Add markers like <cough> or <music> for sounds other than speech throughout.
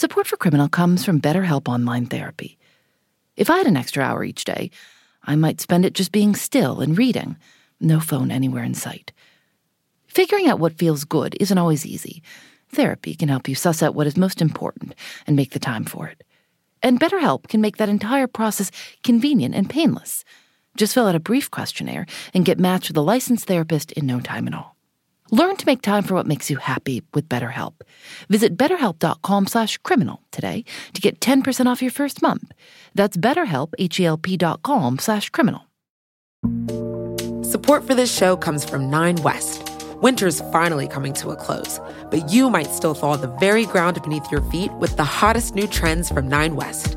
Support for Criminal comes from BetterHelp Online Therapy. If I had an extra hour each day, I might spend it just being still and reading, no phone anywhere in sight. Figuring out what feels good isn't always easy. Therapy can help you suss out what is most important and make the time for it. And BetterHelp can make that entire process convenient and painless. Just fill out a brief questionnaire and get matched with a licensed therapist in no time at all. Learn to make time for what makes you happy with BetterHelp. Visit betterhelp.com slash criminal today to get 10% off your first month. That's betterhelp, H-E-L-P dot com slash criminal. Support for this show comes from Nine West. Winter's finally coming to a close, but you might still thaw the very ground beneath your feet with the hottest new trends from Nine West.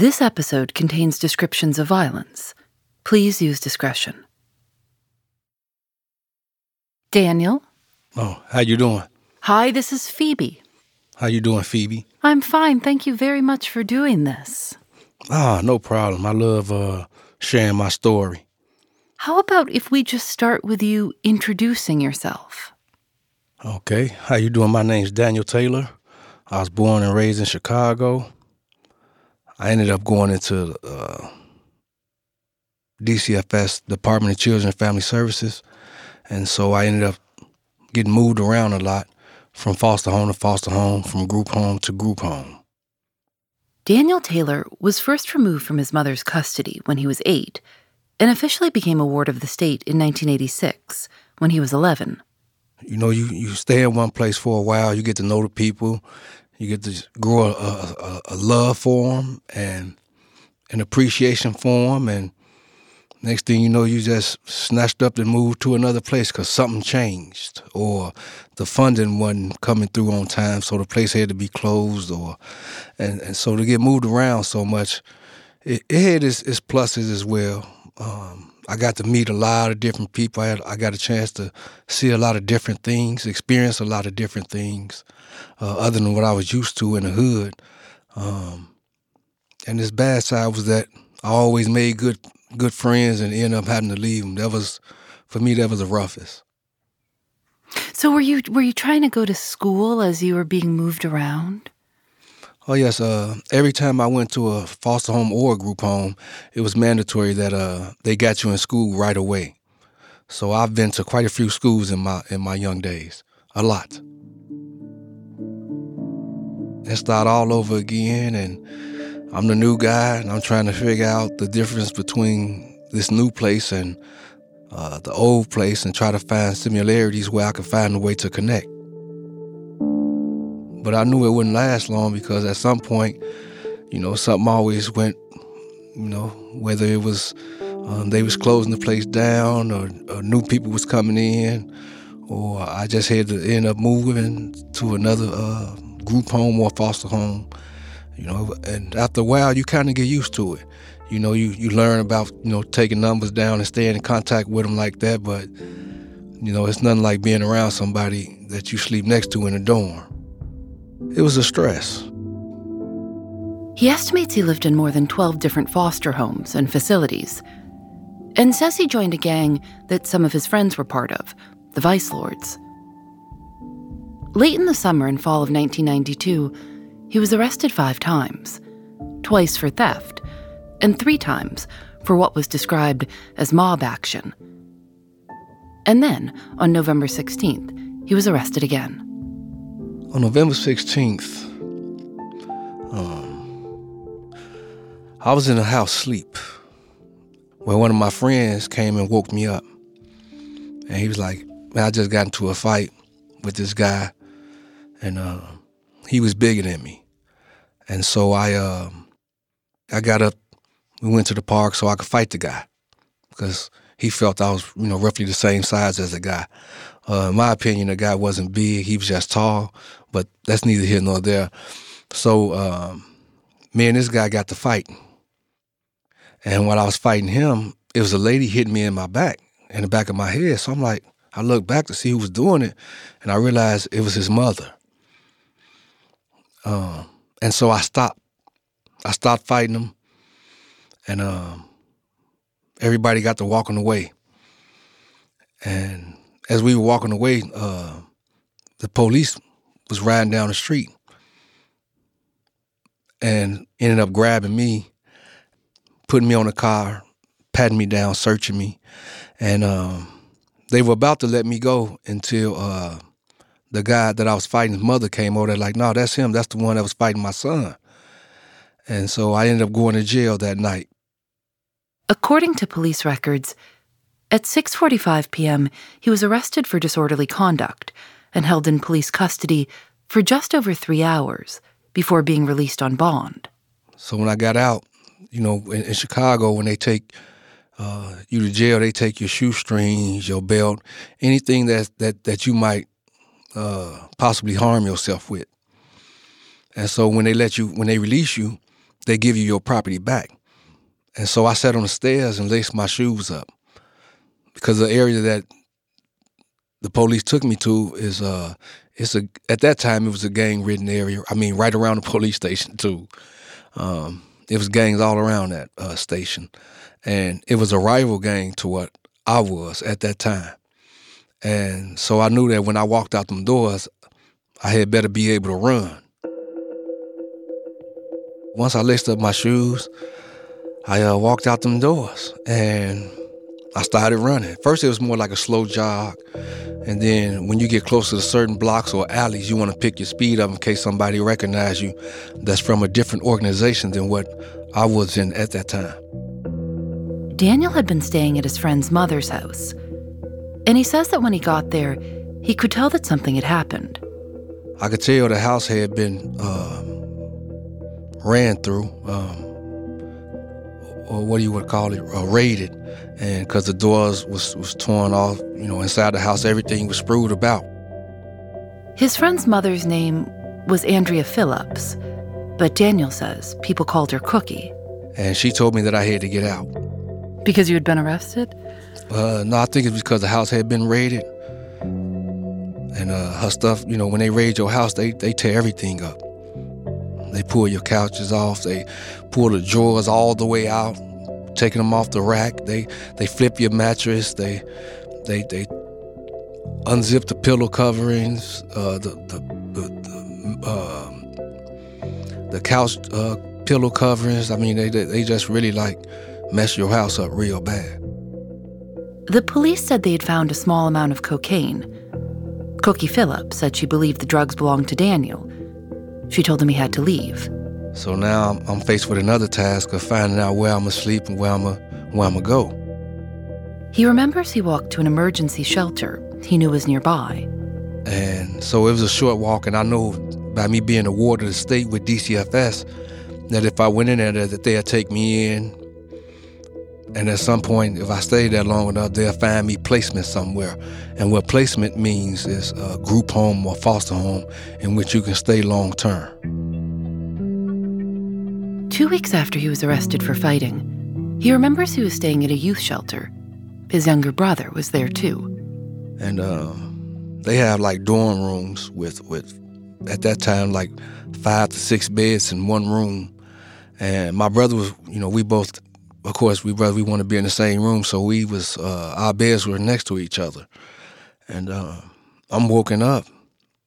This episode contains descriptions of violence. Please use discretion. Daniel? Oh, how you doing? Hi, this is Phoebe. How you doing, Phoebe? I'm fine. Thank you very much for doing this. Ah, no problem. I love uh, sharing my story. How about if we just start with you introducing yourself? Okay. How you doing? My name's Daniel Taylor. I was born and raised in Chicago. I ended up going into uh, DCFS, Department of Children and Family Services, and so I ended up getting moved around a lot from foster home to foster home, from group home to group home. Daniel Taylor was first removed from his mother's custody when he was eight and officially became a ward of the state in 1986 when he was 11. You know, you, you stay in one place for a while, you get to know the people, you get to grow a, a, a love for them and an appreciation for them. And next thing you know, you just snatched up and moved to another place because something changed or the funding wasn't coming through on time, so the place had to be closed. Or and, and so to get moved around so much, it, it had its, its pluses as well. Um, I got to meet a lot of different people. I, had, I got a chance to see a lot of different things, experience a lot of different things, uh, other than what I was used to in the hood. Um, and this bad side was that I always made good good friends and ended up having to leave them. That was, for me, that was the roughest. So were you were you trying to go to school as you were being moved around? Oh yes. Uh, every time I went to a foster home or a group home, it was mandatory that uh, they got you in school right away. So I've been to quite a few schools in my in my young days, a lot. And start all over again, and I'm the new guy, and I'm trying to figure out the difference between this new place and uh, the old place, and try to find similarities where I can find a way to connect. But I knew it wouldn't last long because at some point, you know, something always went, you know, whether it was um, they was closing the place down or, or, new people was coming in, or I just had to end up moving to another uh, group home or foster home, you know. And after a while, you kind of get used to it. You know, you, you learn about, you know, taking numbers down and staying in contact with them like that, but, you know, it's nothing like being around somebody that you sleep next to in a dorm. It was a stress. He estimates he lived in more than 12 different foster homes and facilities, and says he joined a gang that some of his friends were part of, the Vice Lords. Late in the summer and fall of 1992, he was arrested five times twice for theft, and three times for what was described as mob action. And then, on November 16th, he was arrested again. On November 16th, um, I was in a house sleep when one of my friends came and woke me up. And he was like, Man, I just got into a fight with this guy, and uh, he was bigger than me. And so I, uh, I got up, we went to the park so I could fight the guy because he felt I was, you know, roughly the same size as the guy. Uh, in my opinion, the guy wasn't big; he was just tall. But that's neither here nor there. So um, me and this guy got to fighting, and while I was fighting him, it was a lady hitting me in my back, in the back of my head. So I'm like, I looked back to see who was doing it, and I realized it was his mother. Um, and so I stopped. I stopped fighting him, and um, everybody got to walking away. And as we were walking away, uh, the police was riding down the street and ended up grabbing me, putting me on a car, patting me down, searching me, and um, they were about to let me go until uh, the guy that I was fighting, his mother came over. They're like, "No, that's him. That's the one that was fighting my son." And so I ended up going to jail that night. According to police records, at 6:45 p.m., he was arrested for disorderly conduct and held in police custody for just over 3 hours before being released on bond. So when I got out, you know, in, in Chicago when they take uh, you to jail, they take your shoestrings, your belt, anything that that that you might uh, possibly harm yourself with. And so when they let you, when they release you, they give you your property back. And so I sat on the stairs and laced my shoes up because the area that the police took me to is uh it's a at that time it was a gang ridden area. I mean, right around the <laughs> police station too. Um, it was gangs all around that uh, station, and it was a rival gang to what I was at that time. And so I knew that when I walked out them doors, I had better be able to run. Once I laced up my shoes, I uh, walked out them doors and I started running. First, it was more like a slow jog. And then when you get closer to certain blocks or alleys, you want to pick your speed up in case somebody recognize you that's from a different organization than what I was in at that time. Daniel had been staying at his friend's mother's house. And he says that when he got there, he could tell that something had happened. I could tell the house had been uh, ran through, um, or what do you would call it, uh, raided, and because the doors was was torn off, you know, inside the house, everything was sprued about. His friend's mother's name was Andrea Phillips, but Daniel says people called her Cookie. And she told me that I had to get out. Because you had been arrested? Uh, no, I think it's because the house had been raided. And uh, her stuff, you know, when they raid your house, they, they tear everything up. They pull your couches off. They pull the drawers all the way out, taking them off the rack. They they flip your mattress. They they they unzip the pillow coverings. Uh, the the the, the, uh, the couch uh, pillow coverings. I mean, they they just really like mess your house up real bad. The police said they had found a small amount of cocaine. Cookie Phillips said she believed the drugs belonged to Daniel. She told him he had to leave. So now I'm faced with another task of finding out where I'm gonna sleep and where I'm gonna, where I'm gonna go. He remembers he walked to an emergency shelter he knew was nearby. And so it was a short walk, and I know by me being a ward of the state with DCFS that if I went in there, that they'd take me in, and at some point, if I stay there long enough, they'll find me placement somewhere. And what placement means is a group home or foster home in which you can stay long term. Two weeks after he was arrested for fighting, he remembers he was staying at a youth shelter. His younger brother was there too. And uh, they have like dorm rooms with, with, at that time, like five to six beds in one room. And my brother was, you know, we both of course, we brother we want to be in the same room, so we was uh, our beds were next to each other, and uh, I'm woken up.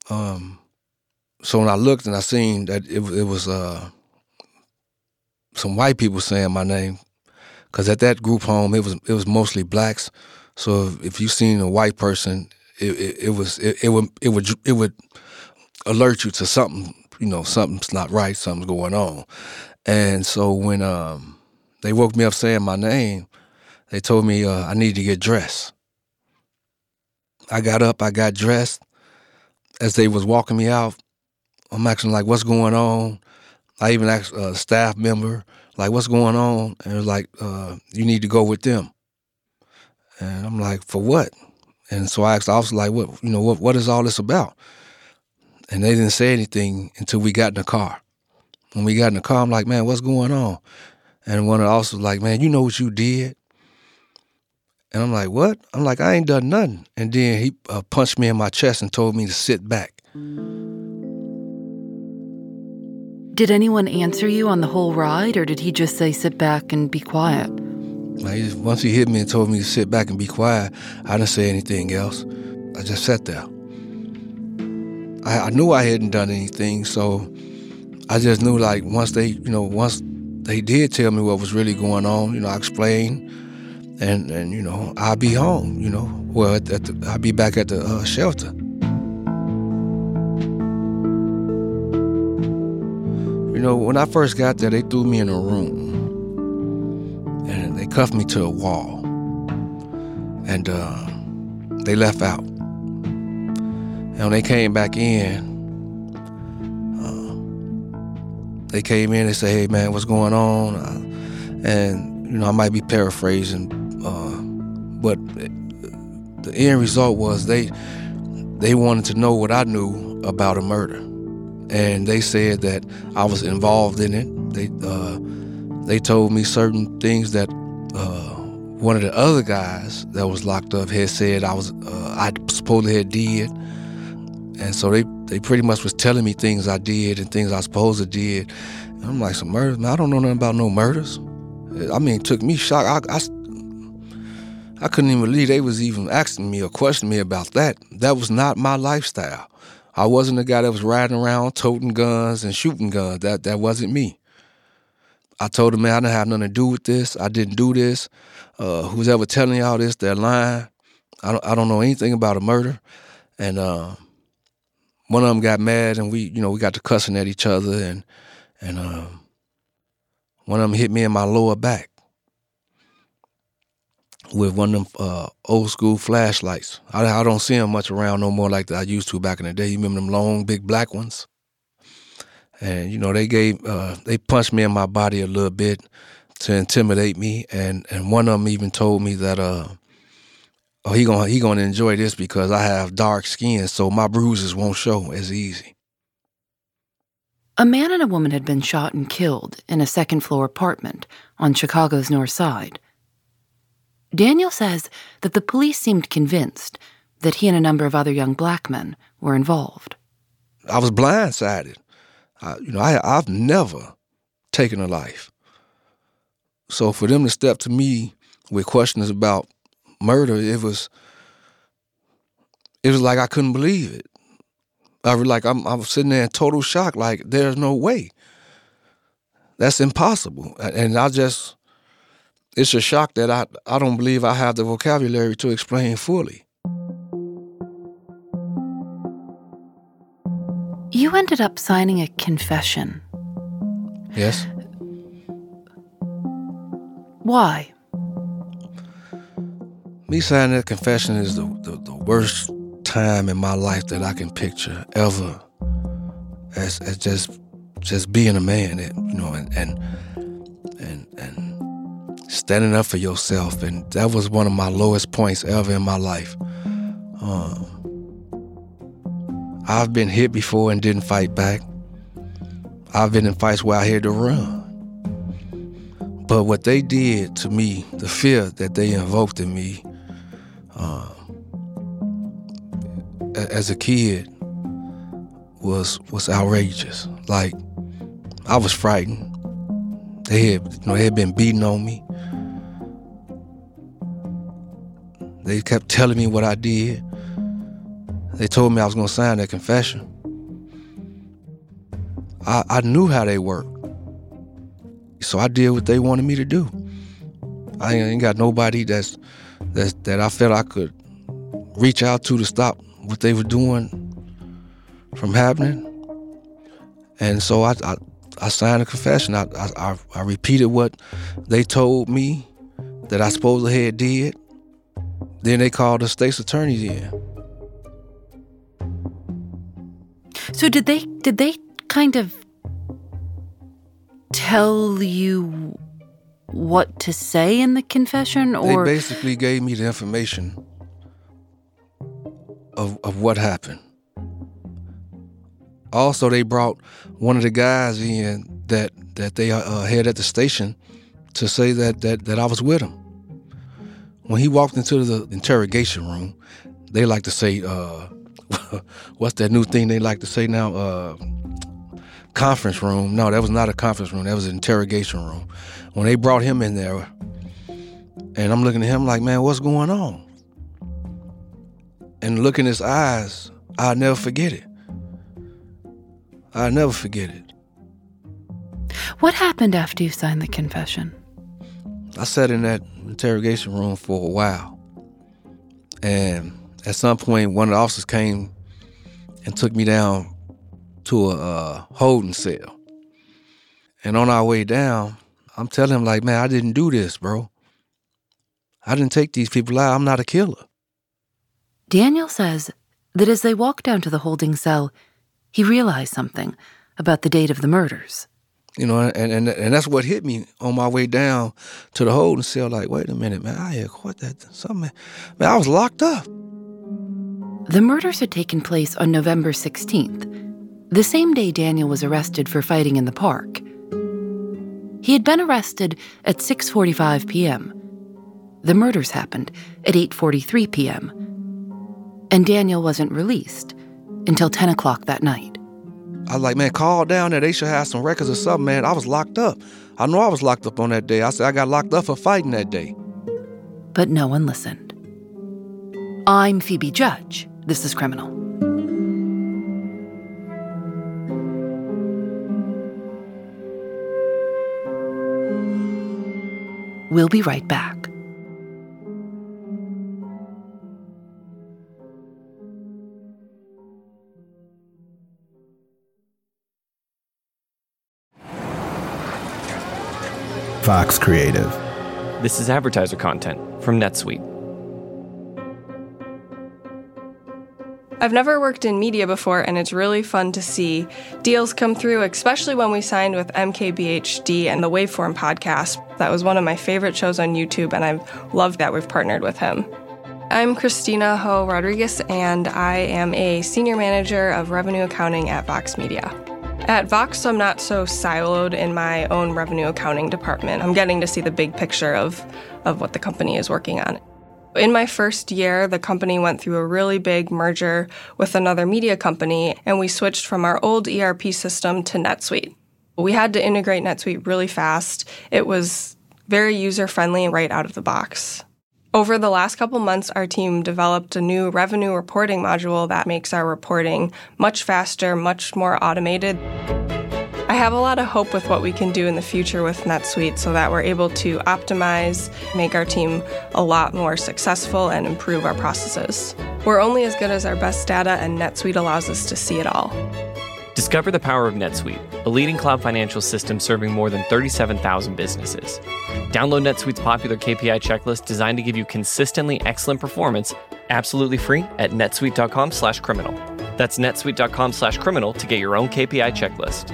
Um, so when I looked and I seen that it, it was uh, some white people saying my name, because at that group home it was it was mostly blacks. So if, if you seen a white person, it, it, it was it, it would it would it would alert you to something. You know, something's not right. Something's going on. And so when um, they woke me up saying my name. They told me uh, I needed to get dressed. I got up, I got dressed. As they was walking me out, I'm asking like, "What's going on?" I even asked a staff member like, "What's going on?" And it was like, uh, "You need to go with them." And I'm like, for what? And so I asked the officer, like, what, you know, what, what is all this about? And they didn't say anything until we got in the car. When we got in the car, I'm like, man, what's going on? And one of the officers was like, man, you know what you did? And I'm like, what? I'm like, I ain't done nothing. And then he uh, punched me in my chest and told me to sit back. Did anyone answer you on the whole ride, or did he just say sit back and be quiet? Like, he just- once he hit me and told me to sit back and be quiet, I didn't say anything else. I just sat there. I, I knew I hadn't done anything, so I just knew like once they, you know, once they did tell me what was really going on, you know, I explained, and and you know, I'll be home, you know, well, at, the, I'll be back at the uh, shelter. You know, when I first got there, they threw me in a room, and they cuffed me to a wall, and uh, they left out. And when they came back in, they came in and said, "Hey, man, what's going on?" Uh, and you know, I might be paraphrasing, uh, but the end result was they they wanted to know what I knew about a murder, and they said that I was involved in it. They uh, they told me certain things that uh, one of the other guys that was locked up had said I was uh, I supposedly had did, and so they they pretty much was telling me things I did and things I supposed to did. And I'm like some murders, man. I don't know nothing about no murders. I mean, it took me shock. I, I I couldn't even believe they was even asking me or questioning me about that. That was not my lifestyle. I wasn't the guy that was riding around toting guns and shooting guns. That that wasn't me. I told them, man, I didn't have nothing to do with this. I didn't do this. Uh, who's ever telling y'all this, they're lying. I don't I don't know anything about a murder. And uh, one of them got mad and we, you know, we got to cussing at each other and and um, one of them hit me in my lower back with one of them uh, old school flashlights. I, I don't see them much around no more like I used to back in the day. You remember them long, big black ones? And you know they gave uh, they punched me in my body a little bit to intimidate me, and and one of them even told me that uh, oh he gonna he gonna enjoy this because I have dark skin, so my bruises won't show as easy. A man and a woman had been shot and killed in a second floor apartment on Chicago's North Side. Daniel says that the police seemed convinced that he and a number of other young black men were involved. I was blindsided. I, you know, I, I've never taken a life. So for them to step to me with questions about murder, it was it was like I couldn't believe it. I was like I'm I was sitting there in total shock, like there's no way. That's impossible. And I just it's a shock that I I don't believe I have the vocabulary to explain fully. You ended up signing a confession. Yes. Why? Me signing that confession is the, the, the worst time in my life that I can picture ever. As, as just just being a man that, you know and, and and and standing up for yourself. And that was one of my lowest points ever in my life. Um, I've been hit before and didn't fight back. I've been in fights where I had to run. But what they did to me the fear that they invoked in me um, as a kid was was outrageous. Like I was frightened. They had you know they had been beating on me. They kept telling me what I did. They told me I was gonna sign that confession. I, I knew how they worked. So I did what they wanted me to do. I ain't got nobody that's that's that I felt I could reach out to to stop what they were doing from happening. And so I, I, I signed a confession. I, I, I repeated what they told me that I supposedly had did. Then they called the state's attorneys in. So did they did they kind of tell you what to say in the confession, or they basically gave me the information of of what happened. Also, they brought one of the guys in that that they uh, had at the station to say that that that I was with him. When he walked into the interrogation room, they like to say, uh, <laughs> "What's that new thing they like to say now?" Uh, conference room. No, that was not a conference room. That was an interrogation room. When they brought him in there, and I'm looking at him like, "Man, what's going on?" And look in his eyes, I'll never forget it. I'll never forget it. What happened after you signed the confession? I sat in that interrogation room for a while. And at some point, one of the officers came and took me down to a uh, holding cell. And on our way down, I'm telling him, like, man, I didn't do this, bro. I didn't take these people out. I'm not a killer. Daniel says that as they walked down to the holding cell, he realized something about the date of the murders. You know, and, and and that's what hit me on my way down to the holding cell. Like, wait a minute, man, I had caught that something. Man, I was locked up. The murders had taken place on November 16th, the same day Daniel was arrested for fighting in the park. He had been arrested at 6:45 p.m. The murders happened at 8:43 p.m. And Daniel wasn't released until 10 o'clock that night. I was like, man, call down there. They should have some records or something, man. I was locked up. I know I was locked up on that day. I said I got locked up for fighting that day. But no one listened. I'm Phoebe Judge. This is Criminal. We'll be right back. Vox Creative. This is advertiser content from NetSuite. I've never worked in media before, and it's really fun to see deals come through, especially when we signed with MKBHD and the Waveform podcast. That was one of my favorite shows on YouTube, and I've loved that we've partnered with him. I'm Christina Ho Rodriguez, and I am a senior manager of revenue accounting at Vox Media. At Vox, I'm not so siloed in my own revenue accounting department. I'm getting to see the big picture of, of what the company is working on. In my first year, the company went through a really big merger with another media company, and we switched from our old ERP system to NetSuite. We had to integrate NetSuite really fast. It was very user friendly right out of the box. Over the last couple months, our team developed a new revenue reporting module that makes our reporting much faster, much more automated. I have a lot of hope with what we can do in the future with NetSuite so that we're able to optimize, make our team a lot more successful, and improve our processes. We're only as good as our best data, and NetSuite allows us to see it all. Discover the power of NetSuite, a leading cloud financial system serving more than 37,000 businesses. Download NetSuite's popular KPI checklist designed to give you consistently excellent performance absolutely free at netsuite.com/criminal. That's netsuite.com/criminal to get your own KPI checklist.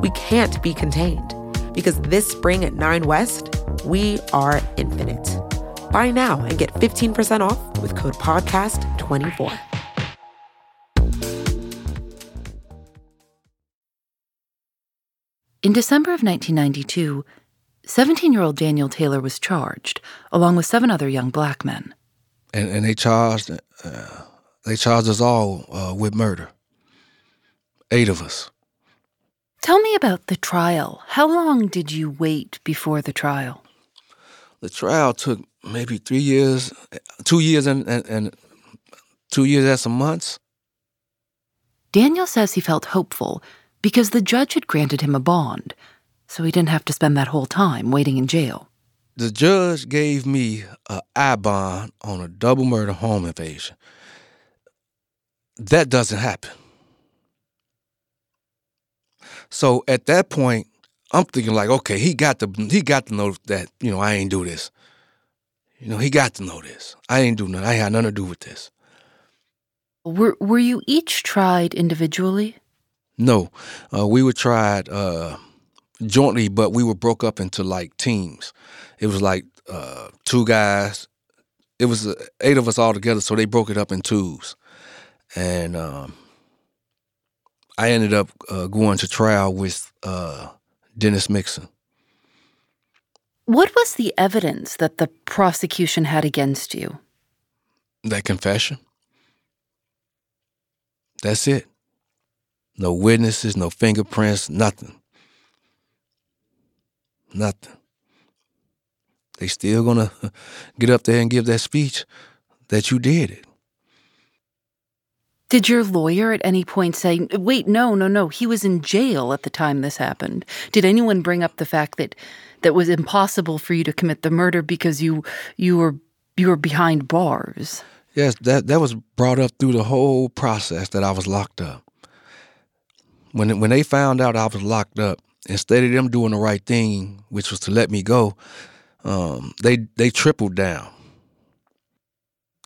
We can't be contained because this spring at 9 West, we are infinite. Buy now and get 15% off with code PODCAST24. In December of 1992, 17 year old Daniel Taylor was charged, along with seven other young black men. And, and they charged uh, they charged us all uh, with murder. Eight of us. Tell me about the trial. How long did you wait before the trial? The trial took maybe three years, two years and, and, and two years and some months. Daniel says he felt hopeful because the judge had granted him a bond, so he didn't have to spend that whole time waiting in jail. The judge gave me a I bond on a double murder home invasion. That doesn't happen. So at that point, I'm thinking like, okay, he got to he got to know that you know I ain't do this. You know, he got to know this. I ain't do nothing. I had nothing to do with this. Were were you each tried individually? No, uh, we were tried uh, jointly, but we were broke up into like teams. It was like uh, two guys. It was uh, eight of us all together, so they broke it up in twos, and um, I ended up uh, going to trial with uh, Dennis Mixon. What was the evidence that the prosecution had against you? That confession. That's it. No witnesses, no fingerprints, nothing. Nothing. They still gonna <laughs> get up there and give that speech that you did it. Did your lawyer at any point say, wait, no, no, no, he was in jail at the time this happened? Did anyone bring up the fact that that was impossible for you to commit the murder because you you were you were behind bars? Yes, that that was brought up through the whole process that I was locked up. When when they found out I was locked up, instead of them doing the right thing, which was to let me go, um, they they tripled down.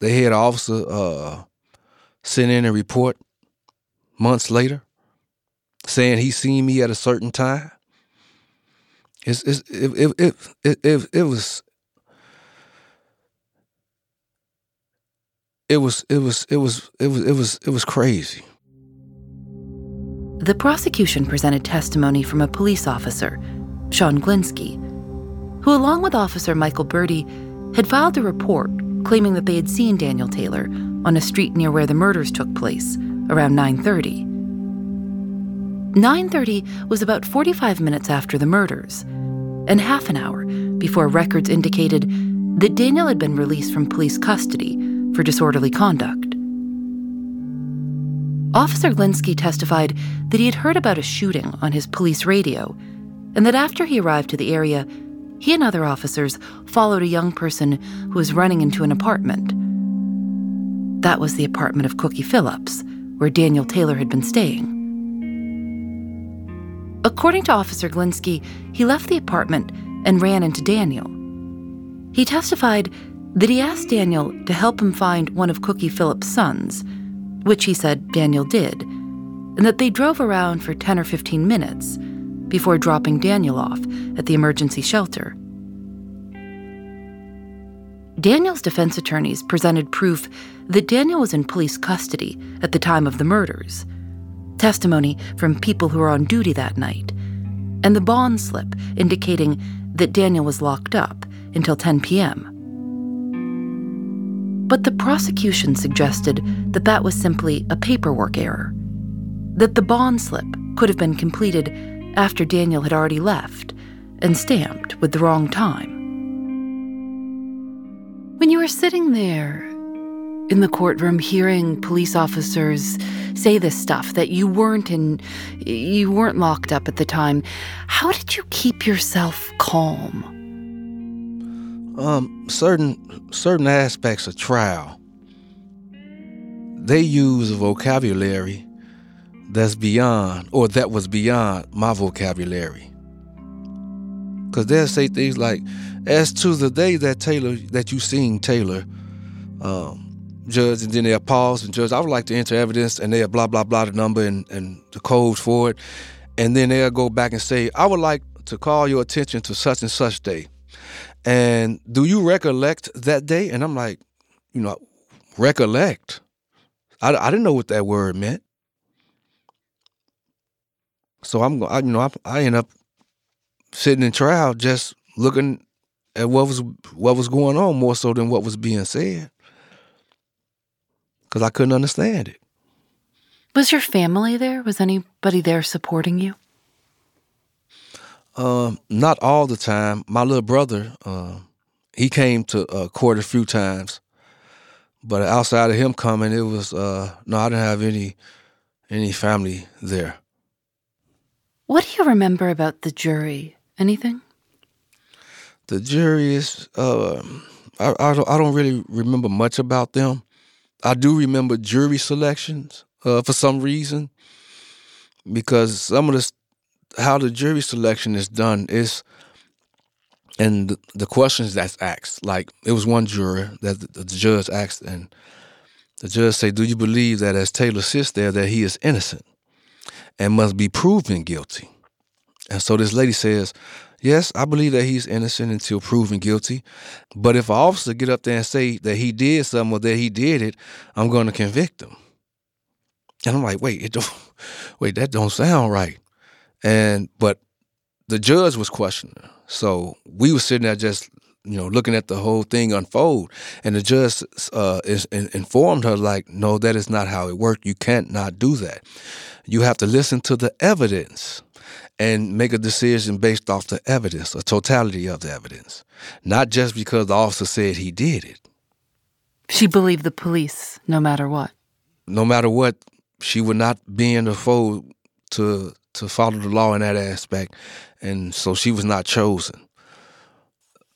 They had officer uh, sent in a report months later saying he seen me at a certain time. It's, it's, it, it, it, it, it, was it was it was it was it was it was it was crazy. The prosecution presented testimony from a police officer, Sean Glinsky, who along with officer Michael Birdie had filed a report claiming that they had seen Daniel Taylor on a street near where the murders took place around 9:30. 9:30 was about 45 minutes after the murders and half an hour before records indicated that Daniel had been released from police custody for disorderly conduct. Officer Glinsky testified that he had heard about a shooting on his police radio and that after he arrived to the area, he and other officers followed a young person who was running into an apartment. That was the apartment of Cookie Phillips, where Daniel Taylor had been staying. According to Officer Glinsky, he left the apartment and ran into Daniel. He testified that he asked Daniel to help him find one of Cookie Phillips' sons, which he said Daniel did, and that they drove around for 10 or 15 minutes before dropping Daniel off at the emergency shelter. Daniel's defense attorneys presented proof that Daniel was in police custody at the time of the murders, testimony from people who were on duty that night, and the bond slip indicating that Daniel was locked up until 10 p.m. But the prosecution suggested that that was simply a paperwork error, that the bond slip could have been completed after Daniel had already left and stamped with the wrong time. When you were sitting there in the courtroom hearing police officers say this stuff that you weren't in you weren't locked up at the time, how did you keep yourself calm? Um, certain certain aspects of trial, they use vocabulary that's beyond, or that was beyond my vocabulary. Because they'll say things like, as to the day that Taylor, that you seen Taylor, um, judge, and then they'll pause and judge, I would like to enter evidence, and they'll blah, blah, blah the number and, and the codes for it. And then they'll go back and say, I would like to call your attention to such and such day. And do you recollect that day? And I'm like, you know, recollect. I, I didn't know what that word meant. So I'm, I, you know, I, I end up sitting in trial just looking at what was what was going on more so than what was being said, because I couldn't understand it. Was your family there? Was anybody there supporting you? Um, not all the time. My little brother, uh, he came to uh, court a few times, but outside of him coming, it was uh, no. I didn't have any any family there. What do you remember about the jury? Anything? The jury is, uh, I, I, don't, I don't really remember much about them. I do remember jury selections uh, for some reason because some of the how the jury selection is done is and the, the questions that's asked like it was one juror that the, the judge asked and the judge said do you believe that as taylor sits there that he is innocent and must be proven guilty. And so this lady says yes i believe that he's innocent until proven guilty. But if an officer get up there and say that he did something or that he did it i'm going to convict him. And i'm like wait it don't <laughs> wait that don't sound right. And but the judge was questioning her. So we were sitting there just you know looking at the whole thing unfold, and the judge uh, is, in, informed her like, no, that is not how it worked. You can't not do that. You have to listen to the evidence and make a decision based off the evidence, a totality of the evidence, not just because the officer said he did it. She believed the police, no matter what. No matter what, she would not be in the fold to to follow the law in that aspect, and so she was not chosen.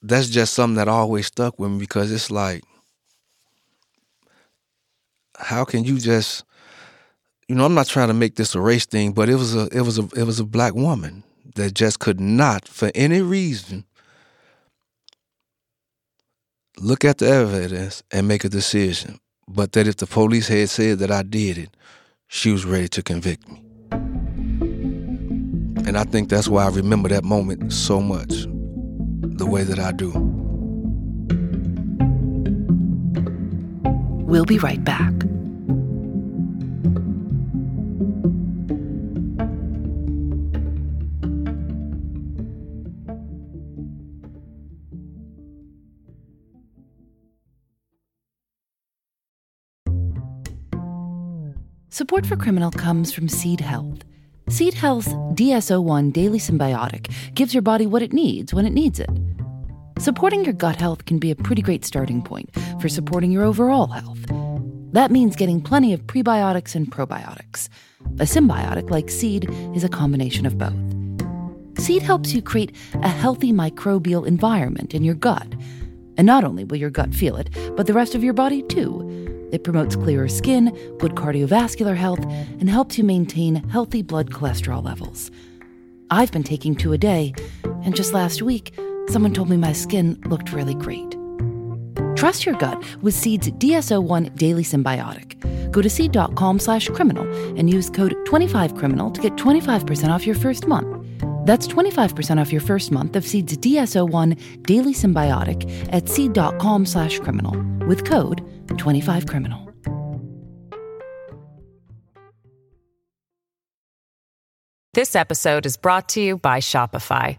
That's just something that always stuck with me because it's like, how can you just, you know, I'm not trying to make this a race thing, but it was a it was a it was a black woman that just could not, for any reason, look at the evidence and make a decision. But that if the police had said that I did it, she was ready to convict me. And I think that's why I remember that moment so much, the way that I do. We'll be right back. Support for Criminal comes from Seed Health. Seed Health's DS01 Daily Symbiotic gives your body what it needs when it needs it. Supporting your gut health can be a pretty great starting point for supporting your overall health. That means getting plenty of prebiotics and probiotics. A symbiotic like Seed is a combination of both. Seed helps you create a healthy microbial environment in your gut. And not only will your gut feel it, but the rest of your body too. It promotes clearer skin, good cardiovascular health, and helps you maintain healthy blood cholesterol levels. I've been taking two a day, and just last week, someone told me my skin looked really great. Trust your gut with Seed's DS01 Daily Symbiotic. Go to seed.com slash criminal and use code 25criminal to get 25% off your first month. That's 25% off your first month of Seed's DS01 Daily Symbiotic at seed.com slash criminal with code 25criminal. This episode is brought to you by Shopify.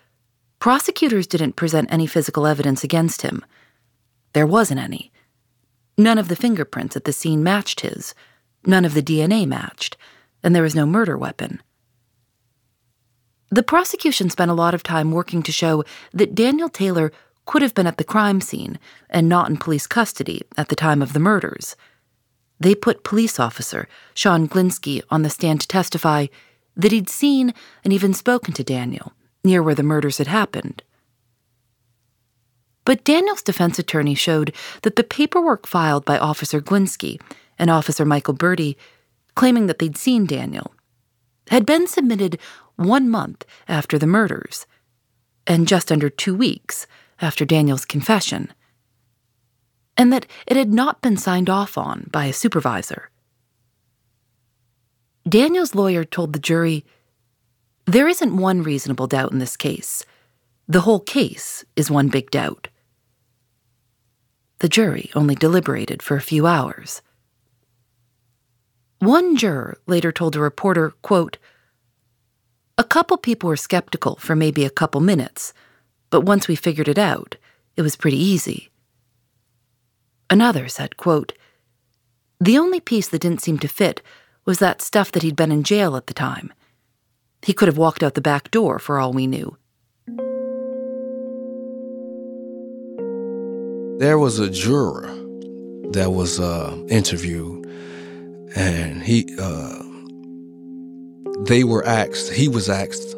prosecutors didn't present any physical evidence against him. There wasn't any. None of the fingerprints at the scene matched his, none of the DNA matched, and there was no murder weapon. The prosecution spent a lot of time working to show that Daniel Taylor could have been at the crime scene and not in police custody at the time of the murders. They put police officer Sean Glinsky on the stand to testify that he'd seen and even spoken to Daniel near where the murders had happened. But Daniel's defense attorney showed that the paperwork filed by Officer Glinsky and Officer Michael Birdie, claiming that they'd seen Daniel, had been submitted one month after the murders, and just under two weeks after Daniel's confession, and that it had not been signed off on by a supervisor. Daniel's lawyer told the jury there isn't one reasonable doubt in this case. The whole case is one big doubt. The jury only deliberated for a few hours. One juror later told a reporter, quote, A couple people were skeptical for maybe a couple minutes, but once we figured it out, it was pretty easy. Another said, quote, The only piece that didn't seem to fit was that stuff that he'd been in jail at the time. He could have walked out the back door for all we knew. There was a juror that was uh, interviewed, and he, uh, they were asked. He was asked,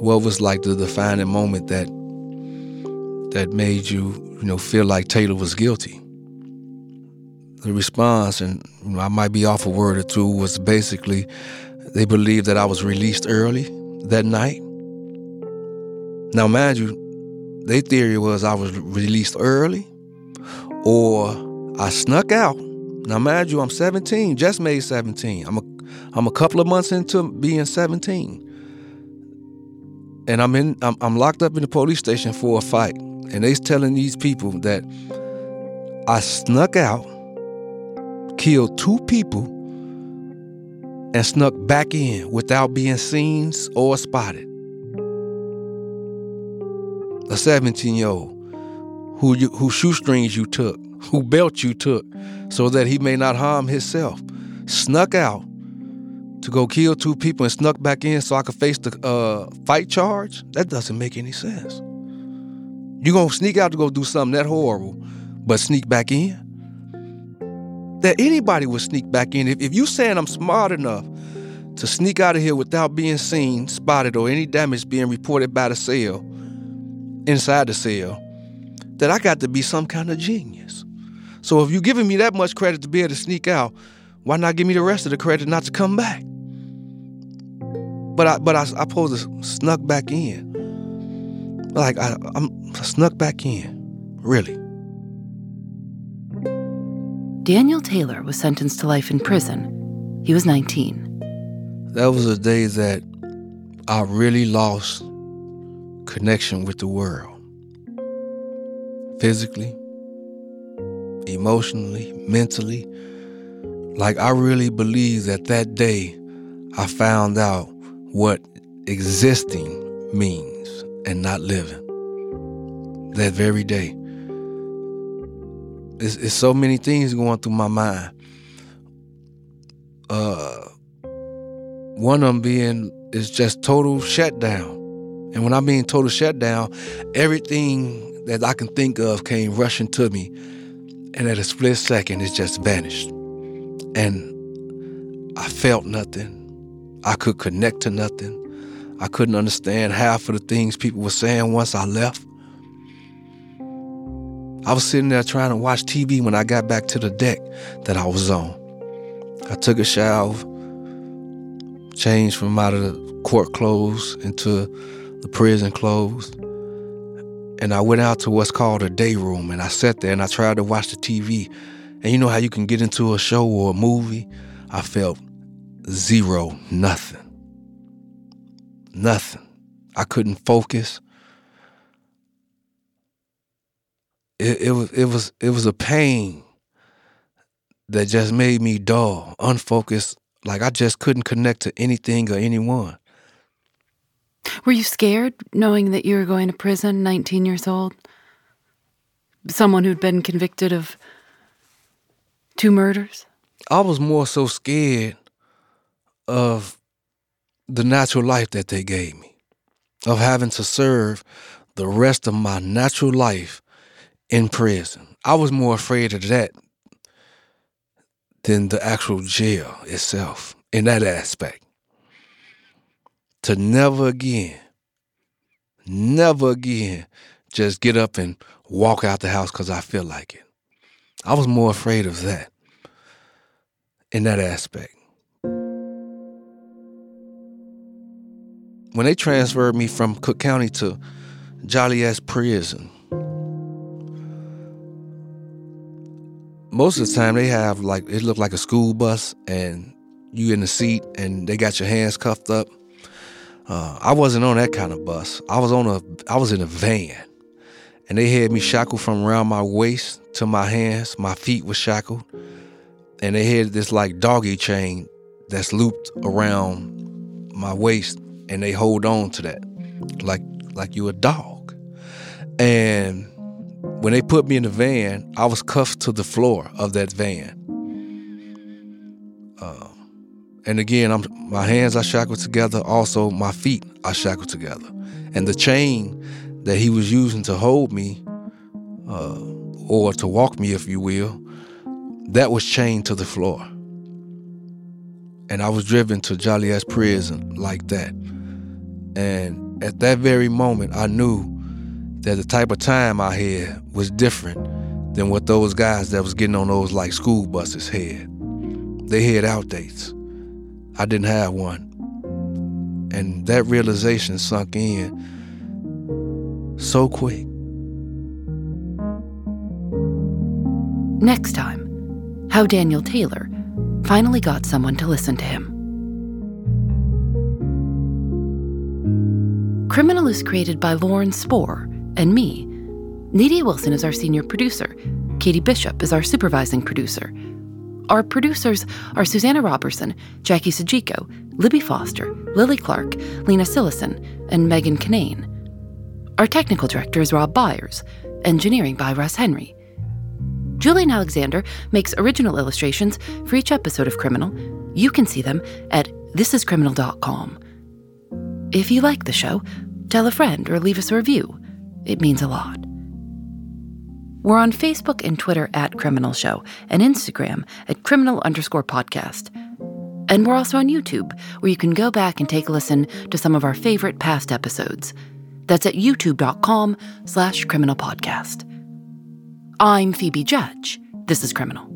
what was like the defining moment that that made you, you know, feel like Taylor was guilty. The response, and I might be off a word or two, was basically they believed that I was released early that night. Now, mind you, their theory was I was released early or I snuck out. Now, mind you, I'm 17, just made 17. I'm a, I'm a couple of months into being 17. And I'm in, I'm, I'm locked up in the police station for a fight. And they's telling these people that I snuck out, killed two people, and snuck back in without being seen or spotted. A 17 year old who who shoestrings you took, who belt you took, so that he may not harm himself, snuck out to go kill two people and snuck back in so I could face the uh, fight charge. That doesn't make any sense. You're gonna sneak out to go do something that horrible, but sneak back in? That anybody would sneak back in. If, if you saying I'm smart enough to sneak out of here without being seen, spotted, or any damage being reported by the cell, inside the cell, that I got to be some kind of genius. So if you're giving me that much credit to be able to sneak out, why not give me the rest of the credit not to come back? But I, but I, I supposed to snuck back in. Like I, I'm I snuck back in, really. Daniel Taylor was sentenced to life in prison. He was 19. That was a day that I really lost connection with the world physically, emotionally, mentally. Like, I really believe that that day I found out what existing means and not living. That very day. It's, it's so many things going through my mind. Uh, one of them being is just total shutdown. And when I mean total shutdown, everything that I can think of came rushing to me. And at a split second, it just vanished. And I felt nothing. I could connect to nothing. I couldn't understand half of the things people were saying once I left. I was sitting there trying to watch TV when I got back to the deck that I was on. I took a shower, changed from out of the court clothes into the prison clothes. And I went out to what's called a day room and I sat there and I tried to watch the TV. And you know how you can get into a show or a movie? I felt zero, nothing. Nothing. I couldn't focus. It, it was it was it was a pain that just made me dull, unfocused, like I just couldn't connect to anything or anyone. Were you scared knowing that you were going to prison, 19 years old? Someone who'd been convicted of two murders? I was more so scared of the natural life that they gave me, of having to serve the rest of my natural life in prison. I was more afraid of that than the actual jail itself in that aspect to never again, never again just get up and walk out the house because I feel like it. I was more afraid of that in that aspect. When they transferred me from Cook County to Joliet Prison, most of the time they have like it looked like a school bus and you in the seat and they got your hands cuffed up uh, I wasn't on that kind of bus. I was on a I was in a van. And they had me shackled from around my waist to my hands. My feet were shackled. And they had this like doggy chain that's looped around my waist and they hold on to that like like you a dog. And when they put me in the van, I was cuffed to the floor of that van. Uh, and again, I'm, my hands are shackled together. Also, my feet are shackled together. And the chain that he was using to hold me, uh, or to walk me, if you will, that was chained to the floor. And I was driven to Joliet prison like that. And at that very moment, I knew that the type of time I had was different than what those guys that was getting on those like school buses had. They had outdates. I didn't have one. And that realization sunk in so quick. Next time, how Daniel Taylor finally got someone to listen to him. Criminal is created by Lauren Spohrer and me. Nadia Wilson is our senior producer. Katie Bishop is our supervising producer. Our producers are Susanna Robertson, Jackie Sajwaj, Libby Foster, Lily Clark, Lena Sillison, and Megan Kinane. Our technical director is Rob Byers, engineering by Russ Henry. Julian Alexander makes original illustrations for each episode of Criminal. You can see them at thisiscriminal.com. If you like the show, tell a friend or leave us a review. It means a lot. We're on Facebook and Twitter at Criminal Show and Instagram at criminal underscore podcast. And we're also on YouTube, where you can go back and take a listen to some of our favorite past episodes. That's at youtube.com slash criminal podcast. I'm Phoebe Judge. This is Criminal.